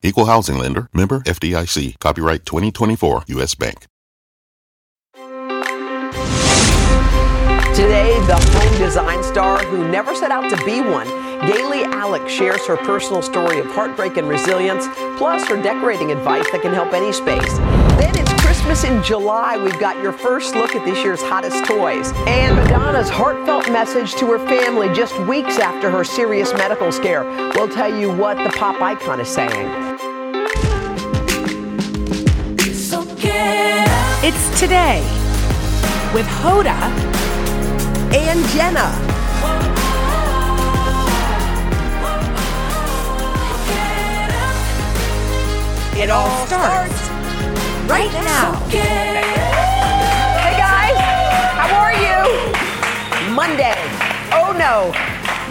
Equal housing lender, member FDIC, copyright 2024 US Bank. Today, the home design star who never set out to be one, Galey Alix, shares her personal story of heartbreak and resilience, plus her decorating advice that can help any space. Then it's Christmas in July. We've got your first look at this year's hottest toys. And Madonna's heartfelt message to her family just weeks after her serious medical scare. We'll tell you what the pop icon is saying. It's today with Hoda and Jenna. It all starts right now. Hey guys, how are you? Monday. Oh no,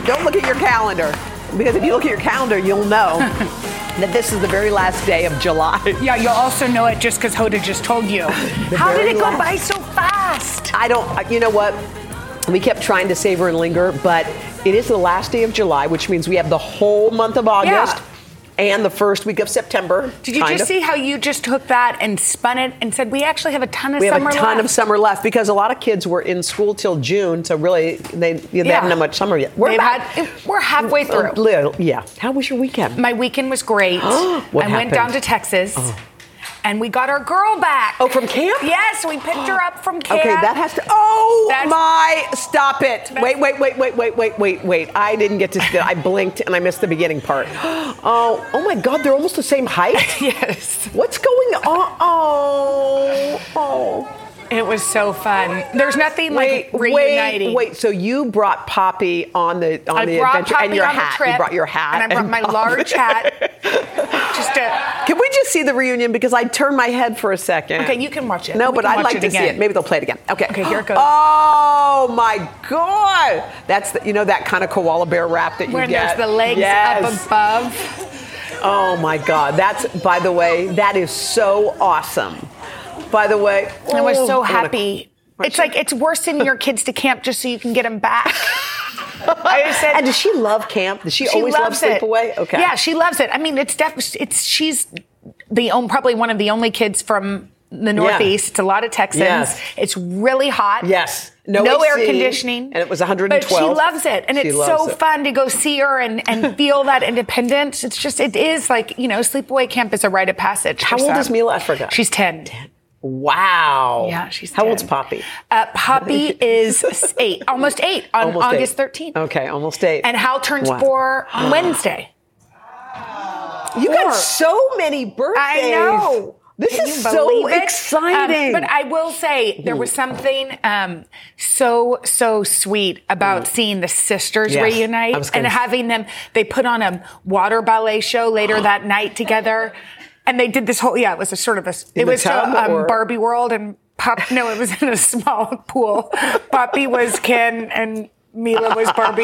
don't look at your calendar because if you look at your calendar, you'll know. that this is the very last day of July. Yeah, you'll also know it just because Hoda just told you. How did it go last- by so fast? I don't, you know what? We kept trying to savor and linger, but it is the last day of July, which means we have the whole month of August and the first week of September. Did you just of. see how you just took that and spun it and said we actually have a ton of We have summer a ton left? of summer left because a lot of kids were in school till June, so really they, they Yeah. haven't had much summer yet. We're about- had- we're halfway through. Little, yeah. How was your weekend? My weekend was great. I went down to Texas. Oh. And we got our girl back. Oh, from camp? Yes, we picked her up from camp. Okay, that has to. Oh That's- my! Stop it! Wait, wait, wait, wait, wait, wait, wait, wait. I didn't get to. I blinked and I missed the beginning part. Oh, oh my God! They're almost the same height. yes. What's going on? Oh, oh. It was so fun. There's nothing Wait, like wait, reuniting. wait. So you brought Poppy on the on I the adventure Poppy and your hat. trip, you brought your hat and I brought my Poppy. large hat. Just to, Can we just see the reunion because I turned my head for a second? Okay, you can watch it. No, We but I'd like to see it. Maybe they'll play it again. Okay. Okay, here it goes. Oh my God! That's the, you know that kind of koala bear wrap that you where get. there's the legs Yes. up above. Oh my God! That's by the way, that is so awesome. By the way, I was oh, so I'm gonna- happy. It's like it's worse sending your kids to camp just so you can get them back. I just said, And does she love camp? Does she, she always love loves it. sleepaway? Okay. Yeah, she loves it. I mean, it's definitely it's she's the on- probably one of the only kids from the Northeast. It's a lot of Texans. Yes. It's really hot. Yes. No No, air conditioning. and it was 112. But she loves it. And She it's so it. fun to go see her and, and feel that independence. It's just, it is like, you know, sleepaway camp is a rite of passage. How old some. is Mila? I forgot. She's 10. Wow. Yeah, she's How 10. old's Poppy? Uh, Poppy is eight, almost eight on Almost August eight. 13th. Okay, almost eight. And Hal turns Wow. four on Wednesday. You got so many birthdays. I know. This Can is so it? exciting. Um, but I will say there was something um, so so sweet about seeing the sisters Yes. reunite I was gonna and having them. They put on a water ballet show later that night together, and they did this whole yeah. It was a sort of a In it was a, um, Barbie World and Pop. No, it was in a small pool. Poppy was Ken and. Mila was Barbie,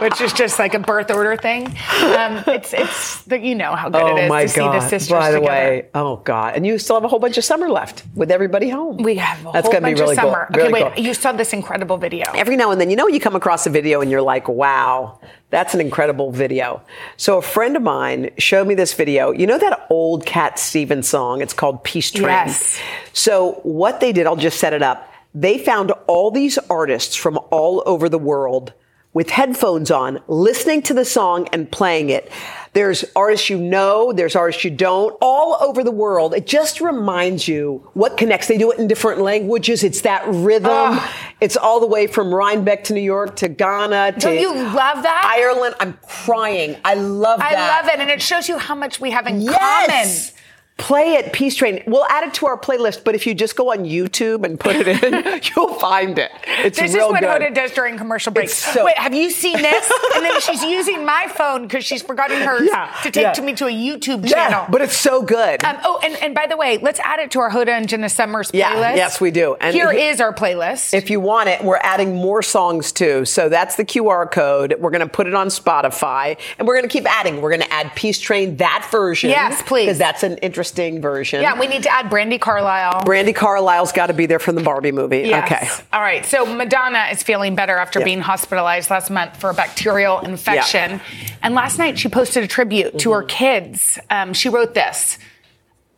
which is just like a birth order thing. Um, it's it's the, you know how good oh it is my to see the sisters By the together. way, oh God. And you still have a whole bunch of summer left with everybody home. We have a That's whole gonna bunch be really of summer. cool. Okay, Really wait. cool. You saw this incredible video. Every now and then, you know, you come across a video and you're like, wow, that's an incredible video. So a friend of mine showed me this video. You know that old Cat Stevens song? It's called Peace Train. Yes. So what they did, I'll just set it up. They found all these artists from all over the world with headphones on, listening to the song and playing it. There's artists you know, there's artists you don't, all over the world. It just reminds you what connects. They do it in different languages. It's that rhythm. Ugh. It's all the way from Rhinebeck to New York to Ghana to Don't you love that? Ireland. I'm crying. I love I that. love it, and it shows you how much we have in Yes. common. Play it, Peace Train. We'll add it to our playlist, but if you just go on YouTube and put it in, you'll find it. It's. This is what good. Hoda does during commercial breaks. so- Wait, have you seen this? and then she's using my phone because she's forgotten hers Yeah, to take yeah. to me to a YouTube channel. Yeah, but it's so good. Um, oh, and, and by the way, let's add it to our Hoda and Jenna Summers playlist. Yeah, yes, we do. And Here he- is our playlist. If you want it, we're adding more songs too. So that's the QR code. We're going to put it on Spotify and we're going to keep adding. We're going to add Peace Train, that version. Yes, please. Because that's an interesting version. yeah, we need to add Brandi Carlile. Brandi Carlile's got to be there from the Barbie movie. Yes. Okay. All right. So Madonna is feeling better after Yeah. being hospitalized last month for a bacterial infection. And last night she posted a tribute to her Mm-hmm. kids. Um, she wrote this.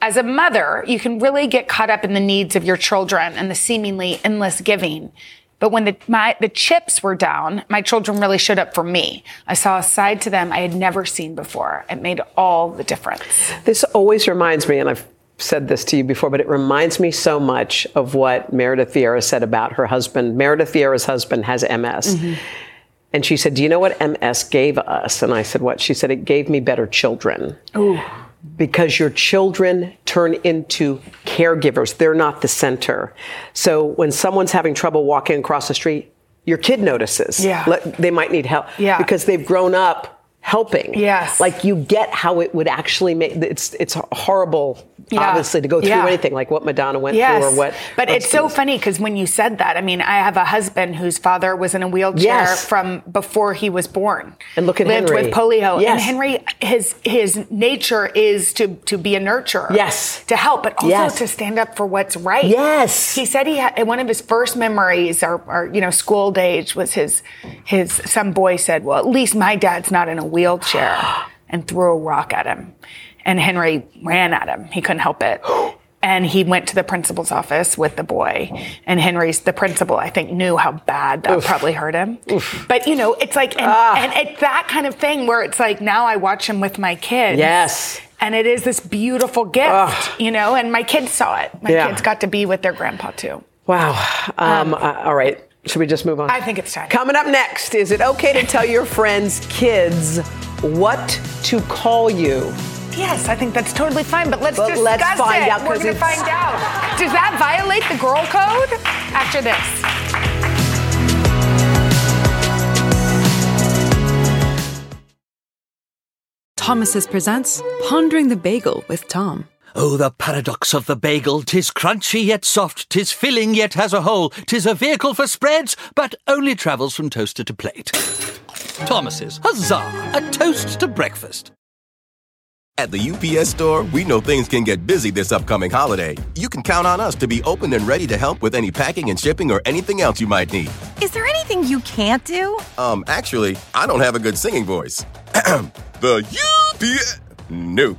As a mother, you can really get caught up in the needs of your children and the seemingly endless giving. But when the, my, the chips were down, my children really showed up for me. I saw a side to them I had never seen before. It made all the difference. This always reminds me, and I've said this to you before, but it reminds me so much of what Meredith Vieira said about her husband. Meredith Vieira's husband has MS. Mm-hmm. And she said, Do you know what MS gave us? And I said, What? She said, It gave me better children. Because your children turn into caregivers. They're not the center. So when someone's having trouble walking across the street, your kid notices. Yeah. Let- They might need help. Yeah. Because they've grown up helping. Yes. Like you get how it would actually make it's it's horrible Yeah. obviously to go through Yeah. anything like what Madonna went Yes. through or what But it's so funny because when you said that, I mean, I have a husband whose father was in a wheelchair Yes. from before he was born. And look at lived Henry. with polio. And Henry, his his nature is to to be a nurturer. Yes. To help, but also Yes. to stand up for what's right. Yes. He said he had one of his first memories, or, or you know, school age, was his his some boy said, "Well, at least my dad's not in a wheelchair," and threw a rock at him, and Henry ran at him. He couldn't help it. And he went to the principal's office with the boy. And Henry's, the principal, I think, knew how bad that probably hurt him. But, you know, it's like, and, Ah. and it's that kind of thing where it's like, now I watch him with my kids. Yes. And it is this beautiful gift, you know, and my kids saw it. My Yeah. kids got to be with their grandpa too. Wow. Um, uh, all right. Should we just move on? I think it's time. Coming up next, is it okay to tell your friends' kids what to call you? Yes, I think that's totally fine, but let's But discuss let's find it. out, We're going to find out. Does that violate the girl code? After this. Thomas's presents Pondering the Bagel with Tom. Oh, the paradox of the bagel. Tis crunchy yet soft, tis filling yet has a hole, tis a vehicle for spreads, but only travels from toaster to plate. Thomas's, huzzah! A toast to breakfast. At the UPS store, we know things can get busy this upcoming holiday. You can count on us to be open and ready to help with any packing and shipping or anything else you might need. Is there anything you can't do? Um, actually, I don't have a good singing voice. the UPS. Nope.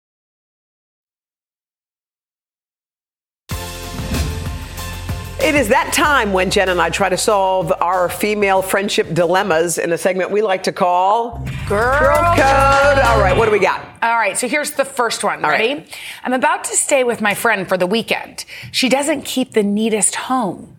It is that time when Jen and I try to solve our female friendship dilemmas in a segment we like to call Girl, Code. All right, what do we got? All right, so here's the first one. All Ready? right. I'm about to stay with my friend for the weekend. She doesn't keep the neatest home.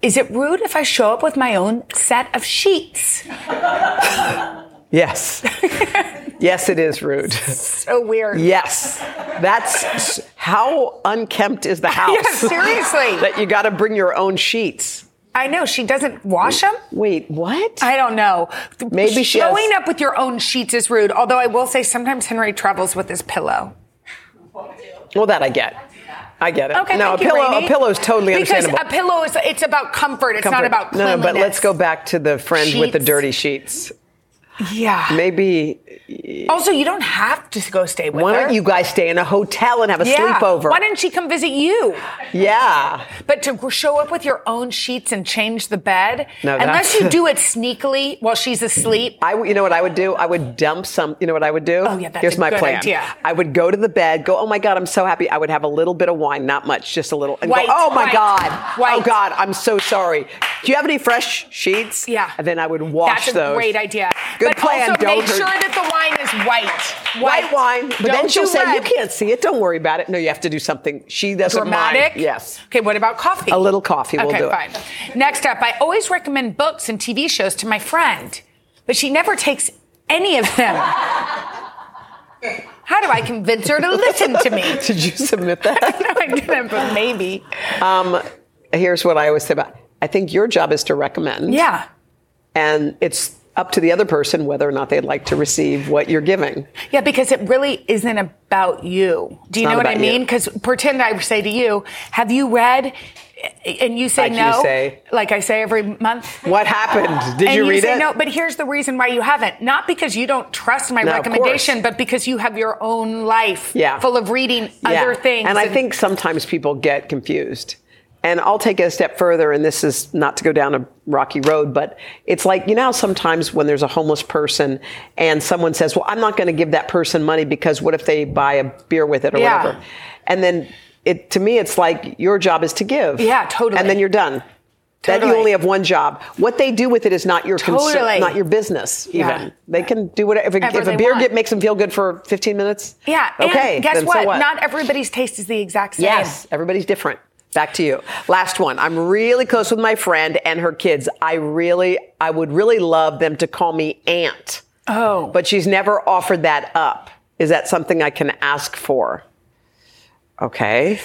Is it rude if I show up with my own set of sheets? Yes. yes, it is rude. So weird. Yes. That's how unkempt is the house. Yeah, seriously. that you got to bring your own sheets. I know she doesn't wash them. Wait, what? I don't know. Maybe she has- showing up with your own sheets is rude. Although I will say sometimes Henry travels with his pillow. well, that I get. I get it. Okay, no, a pillow. Rainey. A pillow is totally because understandable. a pillow is it's about comfort. It's not Comfort. about no, cleanliness. no, but let's go back to the friend with the dirty sheets. Yeah. Maybe Also, you don't have to go stay with why her. don't you guys stay in a hotel and have a yeah. sleepover? Why didn't she come visit you? yeah. But to show up with your own sheets and change the bed, No, unless you do it sneakily while she's asleep. I, would- you know what I would do? I would dump some. You know what I would do? Oh, yeah, that's Here's a my plan. idea. I would go to the bed, go, oh my god, I'm so happy. I would have a little bit of wine, not much, just a little, and White, go, oh my white, god, oh white. oh god, I'm so sorry. Do you have any fresh sheets? Yeah. And then I would wash That's a those. great idea. Good but plan. also Don't make hurt- sure that the White wine is white. White wine, but then Don't she'll do say, "You can't see it. Don't worry about it." No, you have to do something. She doesn't Dramatic? mind. Yes. Okay, what about coffee? A little coffee will okay, do it. fine. Next up, I always recommend books and TV shows to my friend, but she never takes any of them. How do I convince her to listen to me? Did you submit that? no, I didn't, but maybe. um, here's what I always say about. I think your job is to recommend. Yeah. And it's up to the other person whether or not they'd like to receive what you're giving. Yeah, because it really isn't about you. Do you It's know what I mean? Because pretend I say to you, "Have you read?" And you say Like you no, say. like I say every month. What happened? Did and you you read say it? no, but here's the reason why you haven't. Not because you don't trust my No, recommendation, but because you have your own life Yeah. full of reading Yeah. other things. And I think sometimes people get confused. And I'll take it a step further, and this is not to go down a rocky road, but it's like, you know, sometimes when there's a homeless person and someone says, Well, I'm not going to give that person money because what if they buy a beer with it or Yeah. whatever? And then it, to me, it's like your job is to give. Yeah, totally. And then you're done. That you only have one job. What they do with it is not your concern, not your business. Even Yeah. they can do whatever. If a, if a beer get, makes them feel good for 15 minutes, yeah. Okay. And guess then what? So what? Not everybody's taste is the exact same. Yes, everybody's different. Back to you. Last one. I'm really close with my friend and her kids. I really, I would really love them to call me aunt. Oh. But she's never offered that up. Is that something I can ask for? Okay.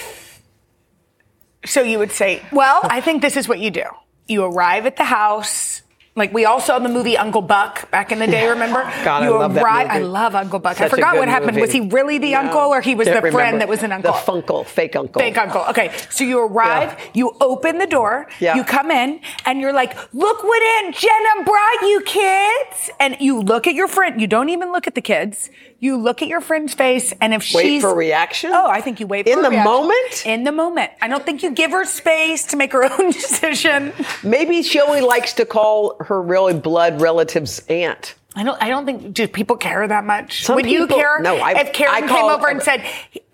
So you would say, well, I think this is what you do. You arrive at the house. Like we all saw the movie Uncle Buck back in the day, remember? God, I you love that movie. I love Uncle Buck. Such I forgot what happened. movie. Was he really the No. uncle or he was the Can't friend remember. that was an uncle? The funkle, fake uncle. Fake uncle. Okay, so you arrive, you open the door, Yeah. you come in, and you're like, "Look what Aunt Jenna brought you, kids!" And you look at your friend. You don't even look at the kids. You look at your friend's face, and if she Wait she's for reaction? oh, I think you wait In for a the reaction. moment? In the moment. I don't think you give her space to make her own decision. Maybe she only likes to call her really blood relatives aunt. I don't. I don't think. Do people care that much? Some Would you care? no, I- if Karen I came over and said,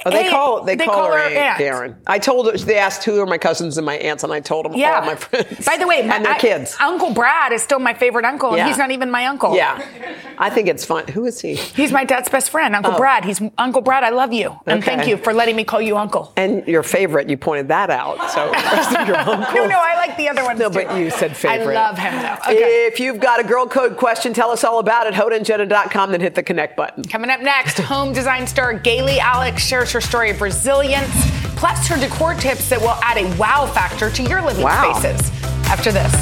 Oh, they "Hey," call they, call, her, aunt, aunt. Karen. I told her they asked who are my cousins and my aunts, and I told them Yeah. all my friends. By the way, and their I- kids. Uncle Brad is still my favorite uncle, Yeah. and he's not even my uncle. Yeah, I think it's fun. Who is he? He's my dad's best friend, Uncle Oh. Brad. He's Uncle Brad. I love you, and Okay. thank you for letting me call you Uncle. And your favorite, you pointed that out. So the rest of your uncles. No, no, I like the other ones No, too. but you said favorite. I love him though. Okay. If you've got a girl code question, tell us all about it. HodaandJenna.com, then hit the connect button. Coming up next, home design star Galey Alix shares her story of resilience, plus her decor tips that will add a wow factor to your living Wow. spaces. After this,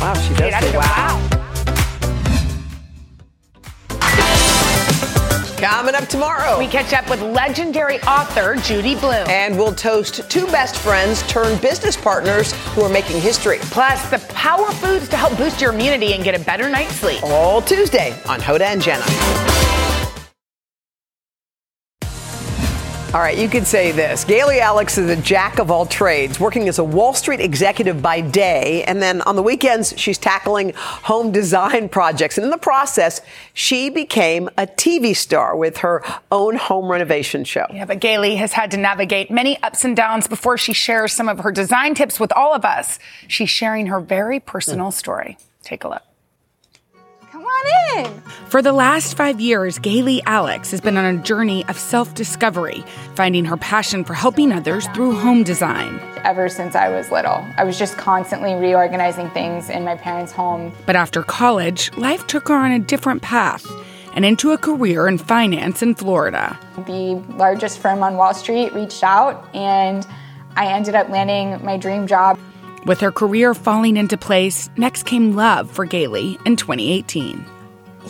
Wow, she does wow. wow. Coming up tomorrow. We catch up with legendary author Judy Blume. and we'll toast two best friends turned business partners who are making history. Plus, the power foods to help boost your immunity and get a better night's sleep. All Tuesday on Hoda and Jenna. All right, you could say this. Galey Alix is a jack of all trades, working as a Wall Street executive by day, and then on the weekends, she's tackling home design projects. And in the process, she became a TV star with her own home renovation show. Yeah, but Galey has had to navigate many ups and downs before she shares some of her design tips with all of us. She's sharing her very personal mm. story. Take a look. On in. For the last five years, Galey Alix has been on a journey of self discovery, finding her passion for helping others through home design. Ever since I was little, I was just constantly reorganizing things in my parents' home. But after college, life took her on a different path and into a career in finance in Florida. The largest firm on Wall Street reached out, and I ended up landing my dream job. With her career falling into place, next came love for Galey in 2018.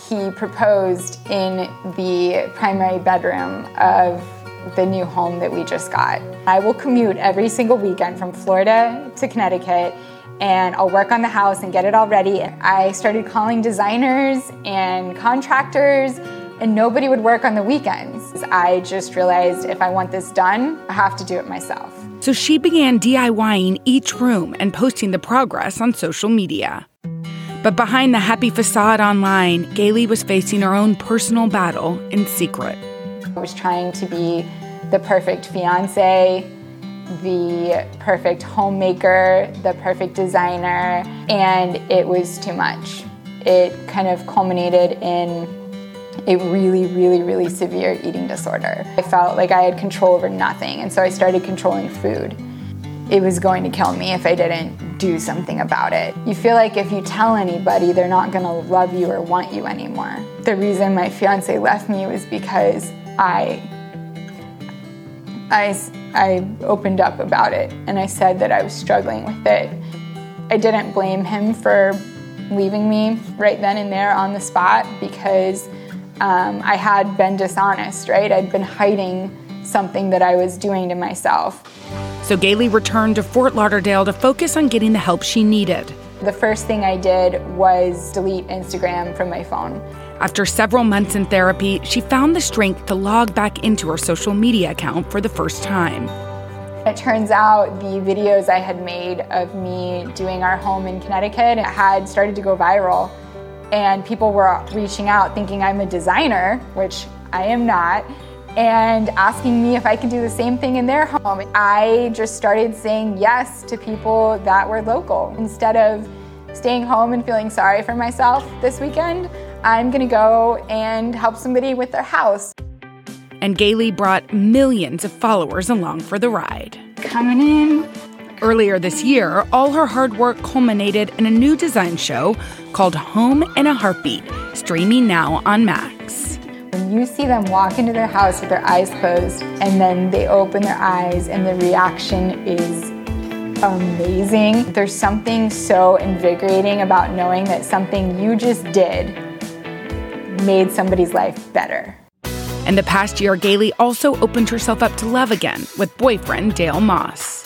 He proposed in the primary bedroom of the new home that we just got. I will commute every single weekend from Florida to Connecticut and I'll work on the house and get it all ready. I started calling designers and contractors and nobody would work on the weekends. I just realized if I want this done, I have to do it myself. So she began DIYing each room and posting the progress on social media. But behind the happy facade online, Galey was facing her own personal battle in secret. I was trying to be the perfect fiance, the perfect homemaker, the perfect designer, and it was too much. It kind of culminated in a really, really, really severe eating disorder. I felt like I had control over nothing, and so I started controlling food. It was going to kill me if I didn't do something about it. You feel like if you tell anybody, they're not gonna love you or want you anymore. The reason my fiance left me was because I, I, I opened up about it and I said that I was struggling with it. I didn't blame him for leaving me right then and there on the spot because um, I had been dishonest, right? I'd been hiding something that I was doing to myself. So Galey returned to Fort Lauderdale to focus on getting the help she needed. The first thing I did was delete Instagram from my phone. After several months in therapy, she found the strength to log back into her social media account for the first time. It turns out the videos I had made of me doing our home in Connecticut had started to go viral. And people were reaching out thinking I'm a designer, which I am not, and asking me if I could do the same thing in their home. I just started saying yes to people that were local. Instead of staying home and feeling sorry for myself this weekend, I'm gonna go and help somebody with their house. And Galey brought millions of followers along for the ride. Coming in. Earlier this year, all her hard work culminated in a new design show called Home in a Heartbeat, streaming now on Max. When you see them walk into their house with their eyes closed and then they open their eyes and the reaction is amazing. There's something so invigorating about knowing that something you just did made somebody's life better. And the past year, Galey also opened herself up to love again with boyfriend Dale Moss.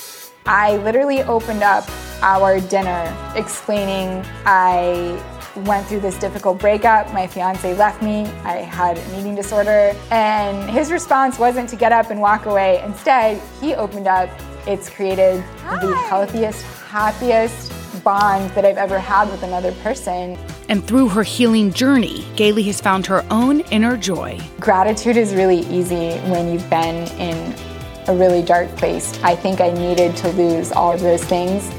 I literally opened up our dinner explaining I went through this difficult breakup. My fiance left me. I had an eating disorder. And his response wasn't to get up and walk away. Instead, he opened up. It's created Hi. the healthiest, happiest bond that I've ever had with another person. And through her healing journey, Galey has found her own inner joy. Gratitude is really easy when you've been in a really dark place. I think I needed to lose all of those things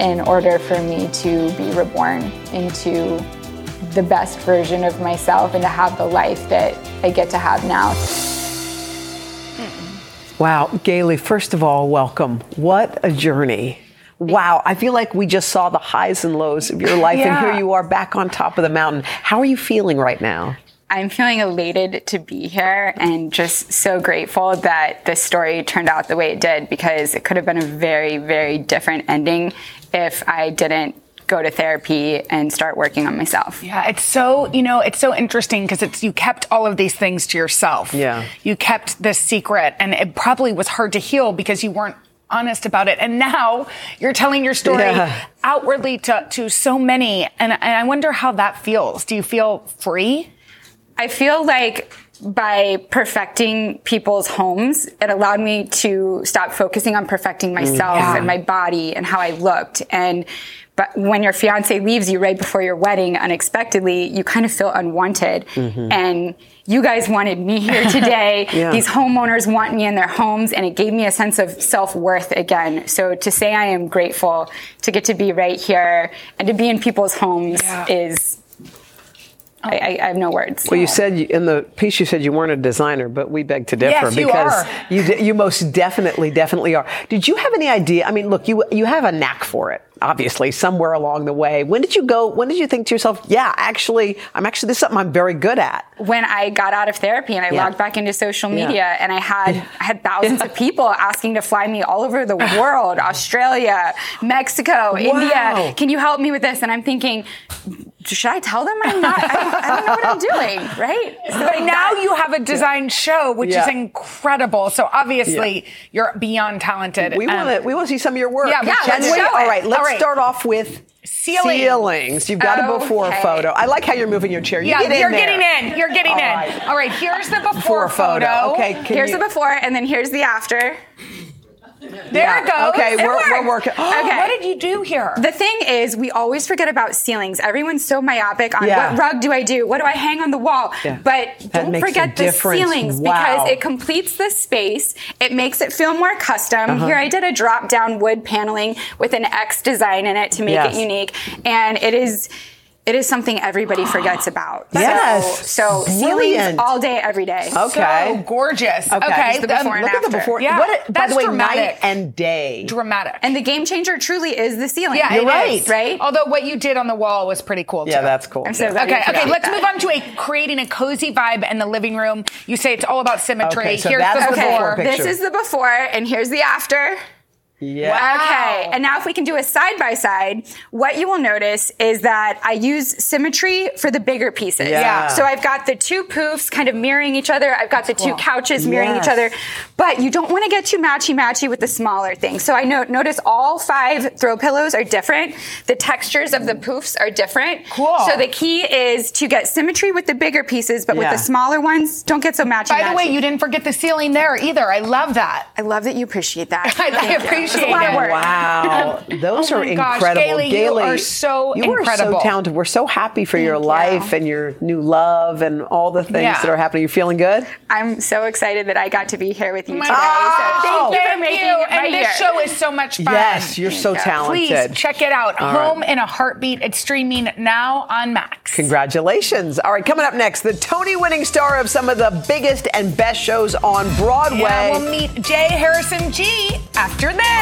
in order for me to be reborn into the best version of myself and to have the life that I get to have now. Wow, Galey, first of all, welcome. What a journey. Wow, I feel like we just saw the highs and lows of your life, yeah. and here you are back on top of the mountain. How are you feeling right now? I'm feeling elated to be here and just so grateful that this story turned out the way it did because it could have been a very, very different ending if I didn't go to therapy and start working on myself. Yeah, it's so, you know, it's so interesting because it's you kept all of these things to yourself. Yeah. You kept this secret and it probably was hard to heal because you weren't honest about it. And now you're telling your story yeah. outwardly to, to so many. And, and I wonder how that feels. Do you feel free? I feel like by perfecting people's homes, it allowed me to stop focusing on perfecting myself yeah. and my body and how I looked. And but when your fiance leaves you right before your wedding unexpectedly, you kind of feel unwanted. Mm-hmm. And you guys wanted me here today. yeah. These homeowners want me in their homes, and it gave me a sense of self worth again. So to say I am grateful to get to be right here and to be in people's homes yeah. is I, I, have no words. Well, you said you, in the piece you said you weren't a designer, but we beg to differ yes, because you, you, you most definitely definitely are. Did you have any idea? I mean, look, you you have a knack for it. Obviously, somewhere along the way. When did you go? When did you think to yourself, "Yeah, actually, I'm actually this is something I'm very good at"? When I got out of therapy and I yeah. logged back into social media, yeah. and I had I had thousands yeah. of people asking to fly me all over the world, Australia, Mexico, wow. India. Can you help me with this? And I'm thinking, should I tell them I'm not? I don't, I don't know what I'm doing, right? So but now you have a design yeah. show, which yeah. is incredible. So obviously yeah. you're beyond talented. We want to um, we want to see some of your work. Yeah, yeah let's show All right, let's All right. start off with Ceilings. Ceilings. You've got okay. a before photo. I like how you're moving your chair. You yeah, get you're there. getting in. You're getting All in. Right. All right, here's the before, before photo. photo. Okay, here's you... the before, and then here's the after. There yeah. it goes. Okay, we're, we're, working. okay. What did you do here? The thing is, we always forget about ceilings. Everyone's so myopic on yeah. what rug do I do? What do I hang on the wall? Yeah. But that don't forget the ceilings wow. because it completes the space. It makes it feel more custom. Uh-huh. Here I did a drop down wood paneling with an X design in it to make yes. it unique. And it is it is something everybody forgets about. Yes. So, so ceilings all day, every day. Okay. So gorgeous. Okay. Okay. Just the um, before and Look at the after. before. Yeah, what a- by that's the way, dramatic. night and day. Dramatic. And the game changer truly is the ceiling. yeah, You're it right. is. Right? Although what you did on the wall was pretty cool yeah, too. that's cool. I'm so glad Okay, okay, let's that. move on to a creating a cozy vibe in the living room. You say it's all about symmetry. Okay, so Here's that's the the before. before picture. This is the before, and here's the after. Yeah. Okay, and now if we can do a side by side, what you will notice is that I use symmetry for the bigger pieces. Yeah. So I've got the two poofs kind of mirroring each other. I've got the two couches mirroring Yes. each other, but you don't want to get too matchy matchy with the smaller things. So I no- notice all five throw pillows are different. The textures of the poofs are different. Cool. So the key is to get symmetry with the bigger pieces, but Yeah. with the smaller ones, don't get so matchy. By the way, you didn't forget the ceiling there either. I love that. I love that you appreciate that. I Thank you. Appreciate It's a lot of it. Wow, um, those Oh are gosh, incredible. Galey, you are so you incredible. are so talented. We're so happy for your Thank you. life and your new love and all the things Yeah. that are happening. You're feeling good? I'm so excited that I got to be here with you Oh today. gosh. So thank you for making you. it right And this here. show is so much fun. Yes, you're so talented. Please check it out. All right. Home in a Heartbeat. It's streaming now on Max. Congratulations. All right, coming up next, the Tony winning star of some of the biggest and best shows on Broadway. Yeah, we'll meet J. Harrison Ghee after this.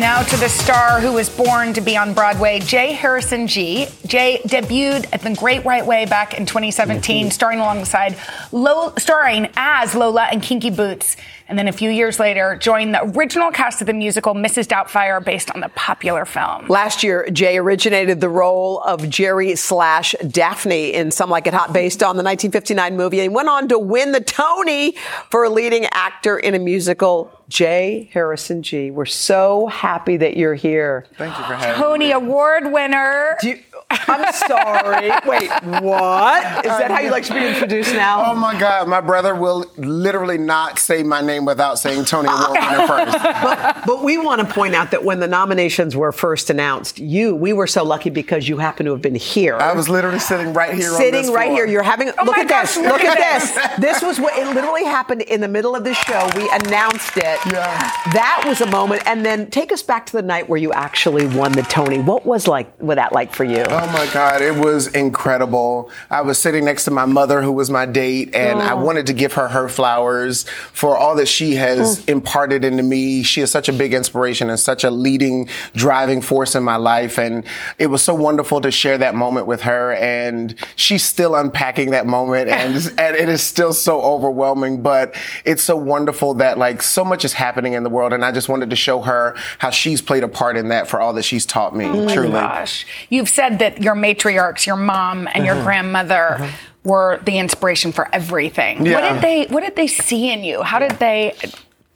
Now to the star who was born to be on Broadway, J. Harrison Ghee. Jay debuted at the Great White Way back in 2017, mm-hmm. starring alongside, Lo- starring as Lola and Kinky Boots, and then a few years later joined the original cast of the musical Mrs. Doubtfire, based on the popular film. Last year, Jay originated the role of Jerry slash Daphne in Some Like It Hot, based on the 1959 movie, and went on to win the Tony for leading actor in a musical. J. Harrison Ghee. We're so happy that you're here. Thank you for having me. Tony Award winner. Do you- I'm sorry. Wait, what? Is that how you like to be introduced now? Oh my God, my brother will literally not say my name without saying Tony Award winner first. but, but we want to point out that when the nominations were first announced, you, we were so lucky because you happen to have been here. I was literally sitting right here on Sitting this right floor. here. You're having, oh look at gosh, this. look Look, at at this. This was what, it literally happened in the middle of the show. We announced it. Yeah. That was a moment. And then take us back to the night where you actually won the Tony. What was like, what that like for you? Oh my God, it was incredible. I was sitting next to my mother, who was my date, and I oh. wanted to give her her flowers for all that she has oh. imparted into me. She is such a big inspiration and such a leading, driving force in my life. And it was so wonderful to share that moment with her. And she's still unpacking that moment, and, and it is still so overwhelming. But it's so wonderful that like so much is happening in the world, and I just wanted to show her how she's played a part in that for all that she's taught me. Oh truly. Gosh, you've said that your matriarchs, your mom and your uh-huh. grandmother, uh-huh. were the inspiration for everything. Yeah. What did they What did they see in you? How did they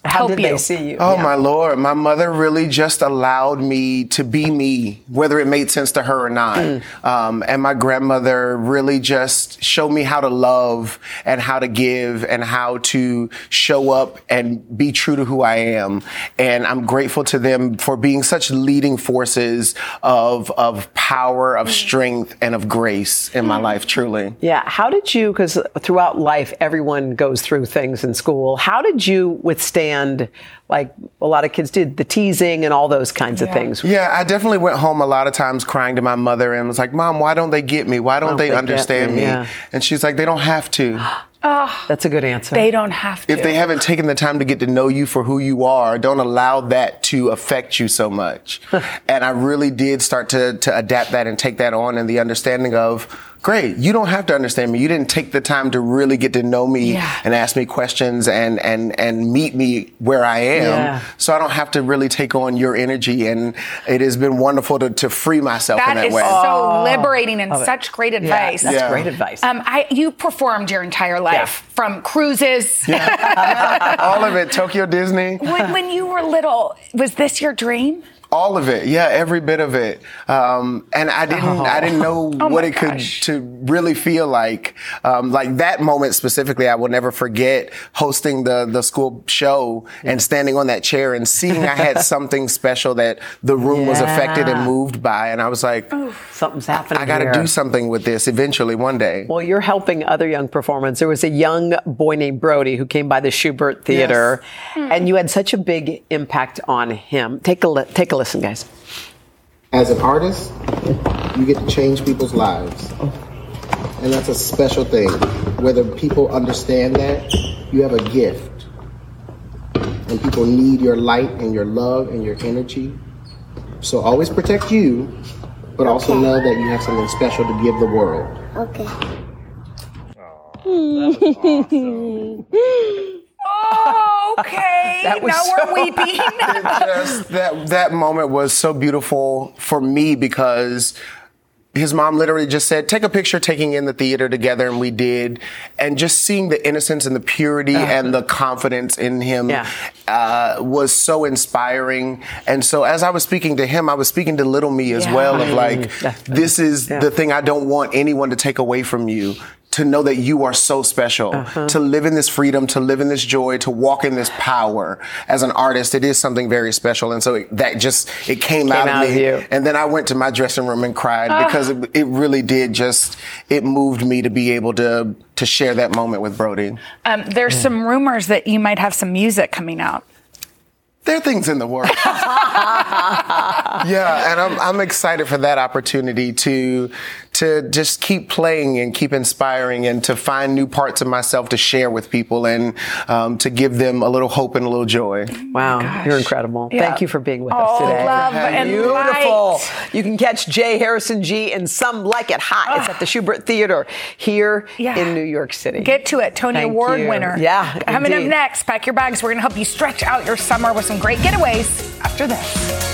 How help did you? they see you? Oh Yeah. my lord, my mother really just allowed me to be me, whether it made sense to her or not. Mm. Um, and my grandmother really just showed me how to love and how to give and how to show up and be true to who I am. And I'm grateful to them for being such leading forces of of power, Mm. of strength, and of grace in my life. Truly. Yeah. How did you, because throughout life, everyone goes through things in school. How did you withstand, like a lot of kids did, the teasing and all those kinds of things? Yeah, I definitely went home a lot of times crying to my mother and was like, Mom, why don't they get me? Why don't, don't they, they understand me? me? Yeah. And she's like, they don't have to. Oh, That's a good answer. They don't have to. If they haven't taken the time to get to know you for who you are, don't allow that to affect you so much. and I really did start to, to adapt that and take that on and the understanding of, great, you don't have to understand me. You didn't take the time to really get to know me Yeah. and ask me questions and, and, and meet me where I am. Yeah. So I don't have to really take on your energy. And it has been wonderful to, to free myself in that that is way. so liberating and such great advice. That's Yeah. great advice. Um, I, you performed your entire life from cruises. All of it, Tokyo Disney. When, when you were little, was this your dream? All of it, yeah, every bit of it. Um, and I didn't, Oh. I didn't know Oh what it could to really feel like. Um, like that moment specifically, I will never forget hosting the the school show and standing on that chair and seeing I had something special that the room was affected and moved by, and I was like, Something's happening. I got to do something with this eventually one day. Well, you're helping other young performers. There was a young boy named Brody who came by the Shubert Theater, and you had such a big impact on him. Take a take a listen, guys. As an artist, you get to change people's lives. And that's a special thing. Whether people understand that, you have a gift. And people need your light and your love and your energy. So always protect you, but also know that you have something special to give the world. Okay. Oh, okay. That was now so- we're weeping. just that that moment was so beautiful for me because his mom literally just said, "Take a picture taking in the theater together," and we did. And just seeing the innocence and the purity and the confidence in him Yeah. uh, was so inspiring. And so, as I was speaking to him, I was speaking to little me as Yeah. well. Of like, Definitely. this is Yeah. the thing I don't want anyone to take away from you. To know that you are so special, Uh-huh. to live in this freedom, to live in this joy, to walk in this power. As an artist, it is something very special, and so it, that just it came, out, out of of me. you. And then I went to my dressing room and cried because it, it really did just it moved me to be able to to share that moment with Brody. um, there's some rumors that you might have some music coming out. There are things in the works. yeah, and I'm I'm excited for that opportunity to to just keep playing and keep inspiring and to find new parts of myself to share with people and um, to give them a little hope and a little joy. Wow, you're incredible. Yeah. Thank you for being with Oh, us today. love and Beautiful. light. You can catch J. Harrison Ghee in Some Like It Hot. It's at the Shubert Theater here Yeah. in New York City. Get to it, Tony Thank Award you. winner. Yeah, Coming indeed. up next, pack your bags. We're going to help you stretch out your summer with some great getaways after this.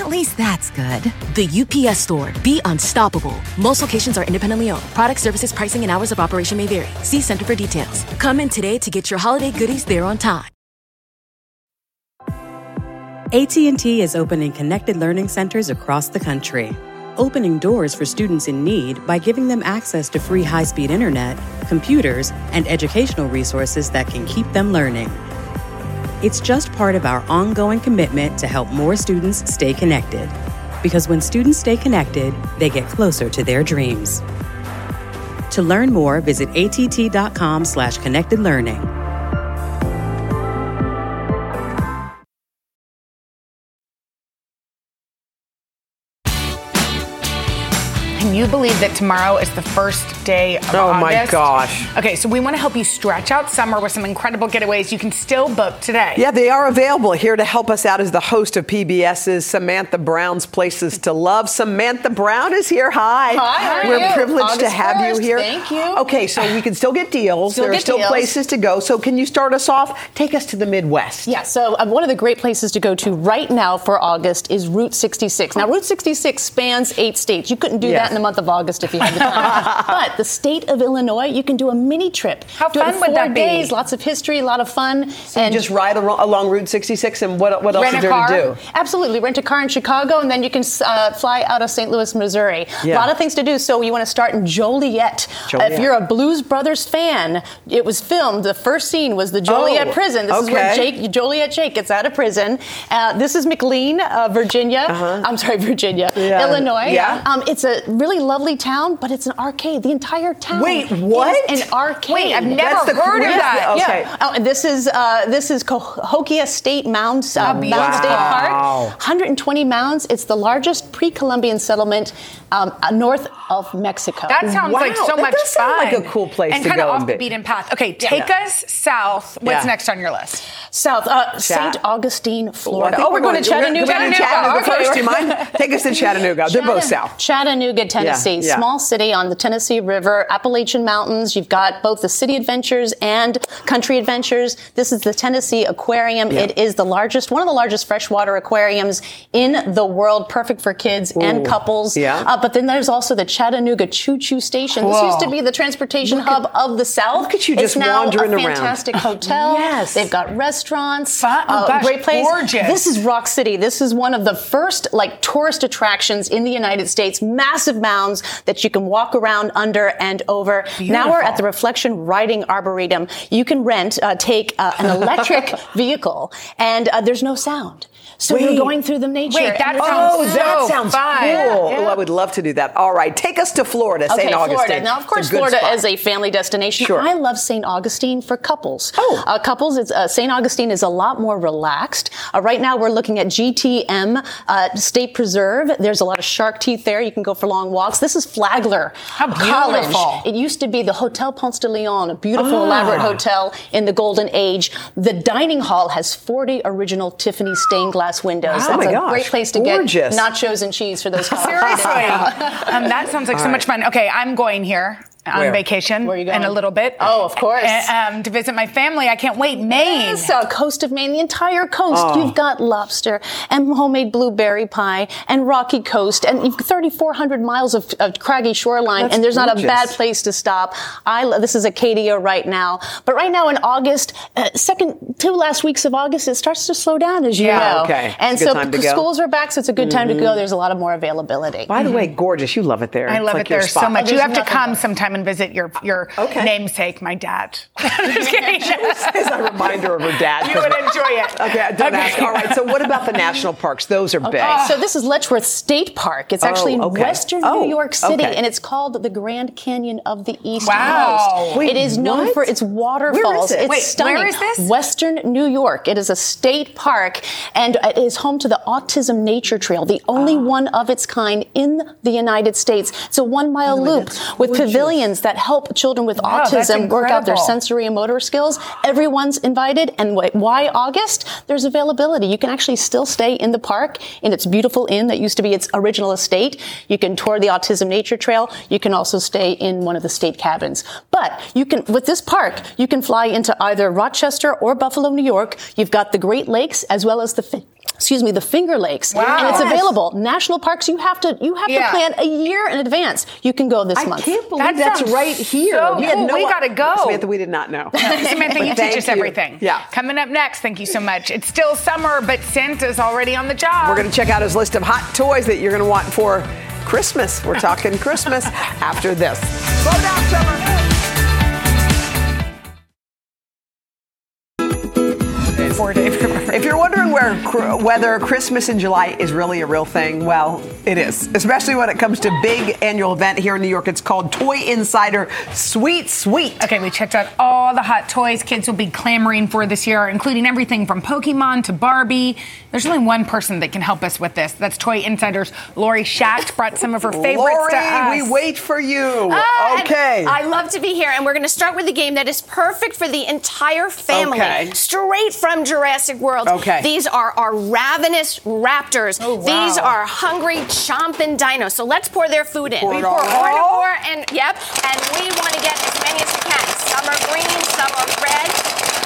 At least that's good. The UPS store. Be unstoppable. Most locations are independently owned. Product services, pricing, and hours of operation may vary. See Center for details. Come in today to get your holiday goodies there on time. AT&T is opening connected learning centers across the country, opening doors for students in need by giving them access to free high-speed internet, computers, and educational resources that can keep them learning. It's just part of our ongoing commitment to help more students stay connected. Because when students stay connected, they get closer to their dreams. To learn more, visit att.com slash connected learning. You believe that tomorrow is the first day of Oh, my gosh. Okay, so we want to help you stretch out summer with some incredible getaways. You can still book today. Yeah, they are available. Here to help us out is the host of PBS's Samantha Brown's Places to Love. Samantha Brown is here. Hi. Hi, how are We're you? privileged to have 1st, you here. thank you. Okay, so we can still get deals. Still there are still deals. places to go. So can you start us off? Take us to the Midwest. Yeah, so uh, one of the great places to go to right now for August is Route 66. Now, Route 66 spans eight states. You couldn't do Yes. that in the month of August if you have the time. but the state of Illinois, you can do a mini trip. How do fun would that be? days, Lots of history, a lot of fun. So you just ride along Route 66, and what, what else is there car. to do? Absolutely. Rent a car in Chicago, and then you can uh, fly out of St. Louis, Missouri. Yeah. A lot of things to do. So you want to start in Joliet. Joliet. If you're a Blues Brothers fan, it was filmed. The first scene was the Joliet Oh, prison. This is where. Jake, Joliet Jake gets out of prison. Uh, this is McLean, uh, Virginia. I'm sorry, Virginia, Uh-huh. Yeah. Illinois. Yeah. Um, it's a really lovely town, but it's an arcade. The entire town. Wait, what? Is an arcade. Wait, I've never That's the- heard of that. the- okay. Yeah. Oh, and this is uh, this is Cahokia State Mounds, uh, Oh, Mound State wow. Park. 120 mounds. It's the largest pre-Columbian settlement um, uh, north of Mexico. That sounds Wow, like so that much does sound fun. like a cool place and to kind go of off the be. beaten path. Okay, take us south. What's Yeah. next on your list? south, uh, St. Augustine, Florida. think Oh, we're going to Chattanooga. We're going to Chattanooga Okay, first. Do you mind? Take us to Chattanooga. They're both south. Chattanooga Tennessee, Yeah, yeah. small city on the Tennessee River, Appalachian Mountains. You've got both the city adventures and country adventures. This is the Tennessee Aquarium. Yeah. It is the largest, one of the largest freshwater aquariums in the world, perfect for kids and couples. Yeah. Uh, but then there's also the Chattanooga Choo Choo Station. This used to be the transportation hub of the South. look at you it's just now wandering a around. fantastic hotel. Yes. They've got restaurants. Fun- oh, uh, gosh, great place. gorgeous. This is Rock City. This is one of the first like tourist attractions in the United States. Massive that you can walk around under and over. Now we're at the Reflection Riding Arboretum. You can rent, uh, take uh, an electric vehicle, and uh, there's no sound. So Wait. you're going through the nature. Wait, that there's sounds Oh, that so sounds fun. cool. Yeah. Oh, I would love to do that. All right, take us to Florida, St. Okay, Augustine. Florida. Now, of course, Florida spot. is a family destination. Sure. I love St. Augustine for couples. Oh. Uh, couples, it's, uh, St. Augustine is a lot more relaxed. Uh, right now, we're looking at GTM uh, State Preserve. There's a lot of shark teeth there. You can go for long walks. This is Flagler How College. beautiful. It used to be the Hotel Ponce de Leon, a beautiful, Ah. elaborate hotel in the Golden Age. The dining hall has 40 original Tiffany stained glass windows. Wow. That's Oh my a gosh, great place to gorgeous. get nachos and cheese for those couples. Seriously. um, that sounds like so All much fun. Okay, I'm going here on Where? vacation Where are you going? in a little bit. Oh, of course. Um, to visit my family. I can't wait. Maine. Yes, uh, coast of Maine, the entire coast. Oh. You've got lobster and homemade blueberry pie and rocky coast and 3,400 miles of, of craggy shoreline That's and there's not a bad place to stop. I lo- this is Acadia right now, but right now in August, uh, second two last weeks of August, it starts to slow down as you Yeah, know. okay. And It's a good so time to c- go. schools are back, so it's a good time to go. There's a lot of more availability. By the way, gorgeous. You love it there. I love like it your there so much. Oh, you have to come better. Sometime and visit your your Okay. namesake, my dad. Just kidding. As a reminder of her dad. You would enjoy it. Okay, don't Okay. ask. All right, so what about the national parks? Those are big. So this is Letchworth State Park. It's Oh, actually in western Oh, New York City, okay. and it's called the Grand Canyon of the East Wow. Coast. Wait, it is known what? for its waterfalls. Where is it? It's Wait, stunning. where is this? Western New York. It is a state park, and it is home to the Autism Nature Trail, the only Ah. one of its kind in the United States. It's a one-mile loop with pavilions that help children with Wow, autism work out their sensory and motor skills. Everyone's invited. And why August? There's availability. You can actually still stay in the park in its beautiful inn that used to be its original estate. You can tour the Autism Nature Trail. You can also stay in one of the state cabins. But you can, with this park, you can fly into either Rochester or Buffalo, New York. You've got the Great Lakes as well as the, excuse me, the Finger Lakes. Wow. And it's Yes. available. National parks, you have to, you have Yeah. to plan a year in advance. You can go this I month. I can't believe That that's right here. so We cool. no We gotta go. Samantha, we did not know. Samantha, you teach us everything. Yeah. Coming up next, thank you so much. It's still summer, but Santa's already on the job. We're going to check out his list of hot toys that you're going to want for Christmas. We're talking Christmas after this. Slow down, Summer. Four day If you're wondering where whether Christmas in July is really a real thing, well, it is. Especially when it comes to big annual event here in New York. It's called Toy Insider Sweet Suite. Okay, we checked out all the hot toys kids will be clamoring for this year, including everything from Pokemon to Barbie. There's only one person that can help us with this. That's Toy Insider's Laurie Schacht brought some of her favorites Laurie, to us. we wait for you. Ah, and okay. I love to be here, and we're going to start with a game that is perfect for the entire family. Okay. Straight from Jurassic World. Okay. These are our ravenous raptors. Oh, wow. These are hungry, chomping dinos. So let's pour their food in. Pour we pour more and and yep, and we want to get as many as we can. Some are green, some are red.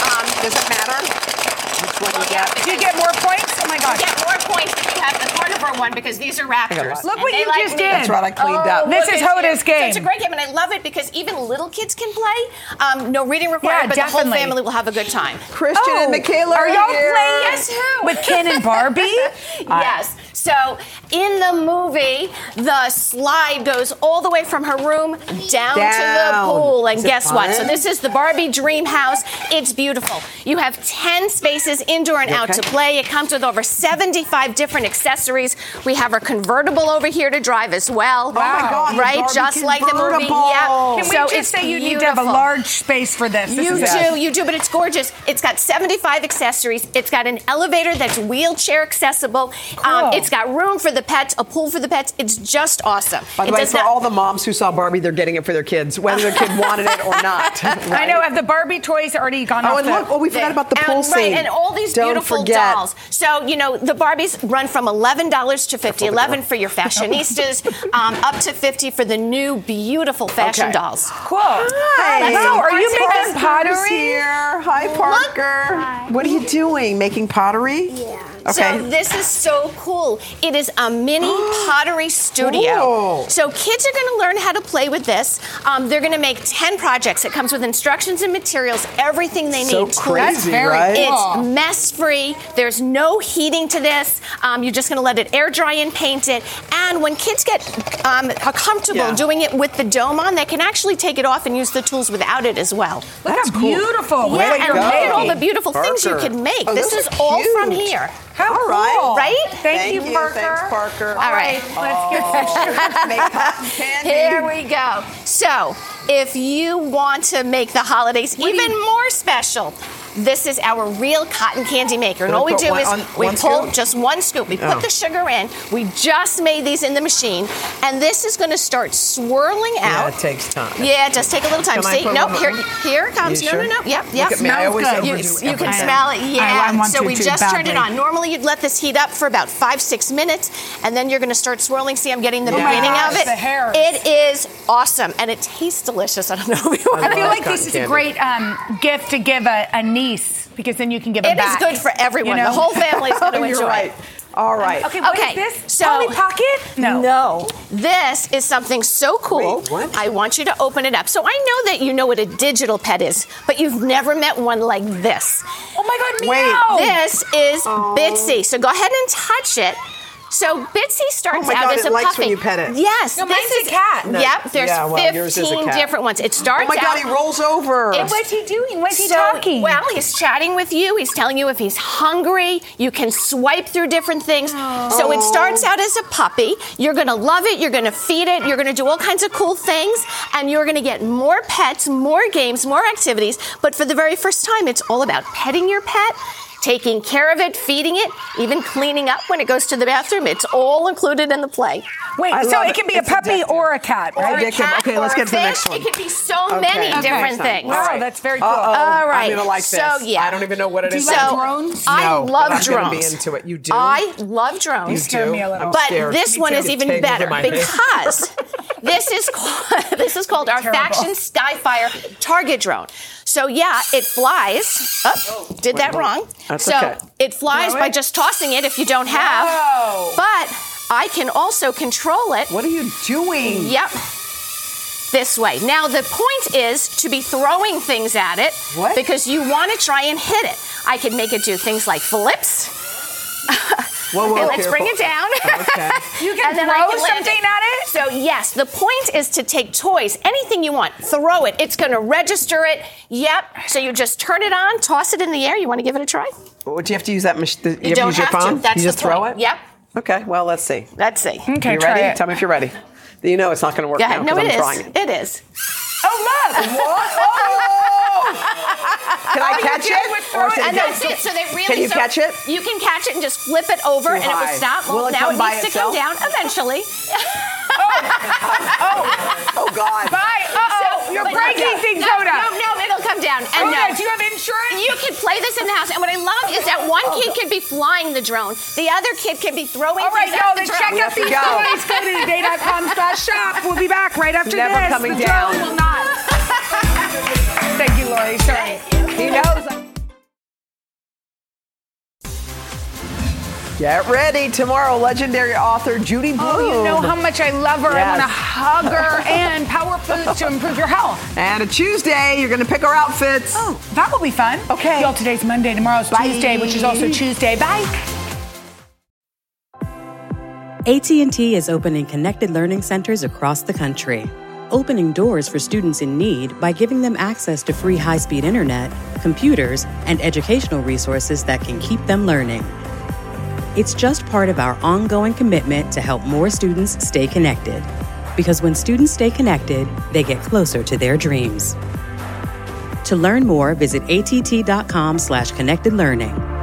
Um, Does it matter? Which one you get? Do you get more points? Oh my you gosh. get more points if you have the carnivore one because these are raptors. Look And what you like just me. did. That's right, I cleaned up. This is at Hoda's game. So it's a great game, and I love it because even little kids can play. Um, no reading required, Yeah, but the whole family will have a good time. Christian Oh, and Michaela are y'all here. playing Guess who? with Ken and Barbie? yes. So in the movie, the slide goes all the way from her room down, to the pool. And Is it guess what? So this is the Barbie Dream House. It's beautiful. You have 10 spaces indoor and out to play. It comes with over 75 different accessories. We have our convertible over here to drive as well. Oh my God, Right? Barbie Just like the movie. convertible. Yeah. Can we so just it's say you need to have a large space for this? This You is do, you do, but it's gorgeous. It's got 75 accessories. It's got an elevator that's wheelchair accessible. Um, it's got got room for the pets, a pool for the pets. It's just awesome. By the It way, for not- all the moms who saw Barbie, they're getting it for their kids, whether their kid wanted it or not. I know. Have the Barbie toys already gone Oh, off and the? look, oh, we forgot about the pool and, scene. Right, and all these Don't beautiful forget. dolls. So, you know, the Barbies run from $11 to 50 11 for your fashionistas, um, up to 50 for the new beautiful fashion Okay. dolls. Cool. Hi. So, are you Parker's making pottery? Here. Hi, Parker. What are you doing? Making pottery? Yeah. Okay. So this is so cool. It is a mini pottery studio. Cool. So kids are going to learn how to play with this. Um, they're going to make 10 projects. It comes with instructions and materials, everything they So need. crazy, That's very right? It's mess free. There's no heating to this. Um, you're just going to let it air dry and paint it. And when kids get um, comfortable Yeah. doing it with the dome on, they can actually take it off and use the tools without it as well. Look how beautiful. Yeah, Way and go. look at all the beautiful things you can make. Oh, this is are all from here. How All right. cool. Right? Thank, Thank you, you. Parker. Thanks, Parker. All right. Let's get oh. Make cotton candy. Here we go. So, if you want to make the holidays even more special, this is our real cotton candy maker. And all we do one is on- we pull scoop? just one scoop. We put Oh. the sugar in. We just made these in the machine. And this is going to start swirling out. Yeah, out. it takes time. Yeah, it does take a little time. Can See, nope, here, here it comes. You no, sure? no, no. Yep, yep. Look at I always good. You, you can smell it. Yeah. I want so we too just turned it on. Normally, you'd let this heat up for about five, six minutes, and then you're going to start swirling. See, I'm getting the Oh my beginning gosh, of it. the hairs. It is awesome, and it tastes delicious. I don't know if you want I feel like this is candy. a great um, gift to give a, a niece because then you can give it It is back. It is good for everyone. You know? The whole family is going to You're enjoy right. it. All right. Okay, what is Okay, this? so- Polly Pocket? No. No. This is something so cool. Wait, what? I want you to open it up. So I know that you know what a digital pet is, but you've never met one like this. Oh my God, Wait. meow. This is oh. Bitzee. So go ahead and touch it. So Bitzee starts Oh out God, as it a likes puppy. when you pet it. Yes, No, this mine's is a cat. No. Yep, there's Yeah, well, yours is a 15 cat. different ones. It starts out. Oh my God, out. he rolls over. It- What's he doing? What's he talking? Well, he's chatting with you. He's telling you if he's hungry. You can swipe through different things. So it oh. starts out as a puppy. You're going to love it. You're going to feed it. You're going to do all kinds of cool things. And you're going to get more pets, more games, more activities. But for the very first time, it's all about petting your pet. Taking care of it, feeding it, even cleaning up when it goes to the bathroom. It's all included in the play. Wait, I so it it. can be It's a puppy addictive. or a cat, Or right? a cat Okay, or let's get to the next one. It could be so Okay. many Okay. different Next things. one. Oh, wow, that's very cool. Uh-oh. All right. I'm gonna like this. So yeah, I don't even know what it Do you is. like so drones? I No, love but I'm drones. gonna be into it. You do? I love drones. You scared do? me a little. I'm But this one is even better because this is called, this is called our Terrible. Faction Skyfire target drone. So yeah, it flies. Oh, did that wrong. That's so okay. it flies Throw by it? just tossing it if you don't have. Whoa. But I can also control it. What are you doing? Yep. This way. Now the point is to be throwing things at it What? because you want to try and hit it. I can make it do things like flips. Whoa, whoa, Okay, let's bring it down. Okay. You can And then throw I can land something at it? So yes, the point is to take toys, anything you want, throw it. It's going to register it. Yep. So you just turn it on, toss it in the air. You want to give it a try? Would you have to use that machine? You, You, have don't to use your have phone? to. That's you just throw point. it? Yep. Okay, well, let's see. Let's see. Okay, you ready? it. Tell me if you're ready. You know it's not going to work Go now. No, because it I'm is. trying it. It is. Oh, look. Can I catch it? Or throw it should And that's it. So they really. Can you so catch it? You can catch it and just flip it over, Too and it will stop. Will Well, it now it by needs to come down eventually. Oh, oh, oh, oh, God. Bye. Uh-oh. You're breaking no, things, no, Hoda. No, no, it'll come down. And oh, Hoda, no. do you have insurance? You can play this in the house, and what I love is that one kid can be flying the drone, the other kid can be throwing All right, y'all, at the then check out these toys. Go to today.com slash shop. We'll be back right after Never this. coming the down. drone will not. Thank you, Laurie. Sorry. Get ready. Tomorrow, legendary author Judy Blume. Oh, you know how much I love her. I want to hug her and power foods to improve your health. And a Tuesday, you're going to pick our outfits. Oh, that will be fun. Okay. Y'all, today's Monday. Tomorrow's Tuesday, which is also Tuesday. Bye. AT&T is opening connected learning centers across the country, opening doors for students in need by giving them access to free high-speed internet, computers, and educational resources that can keep them learning. It's just part of our ongoing commitment to help more students stay connected. Because when students stay connected, they get closer to their dreams. To learn more, visit att.com slash connected learning.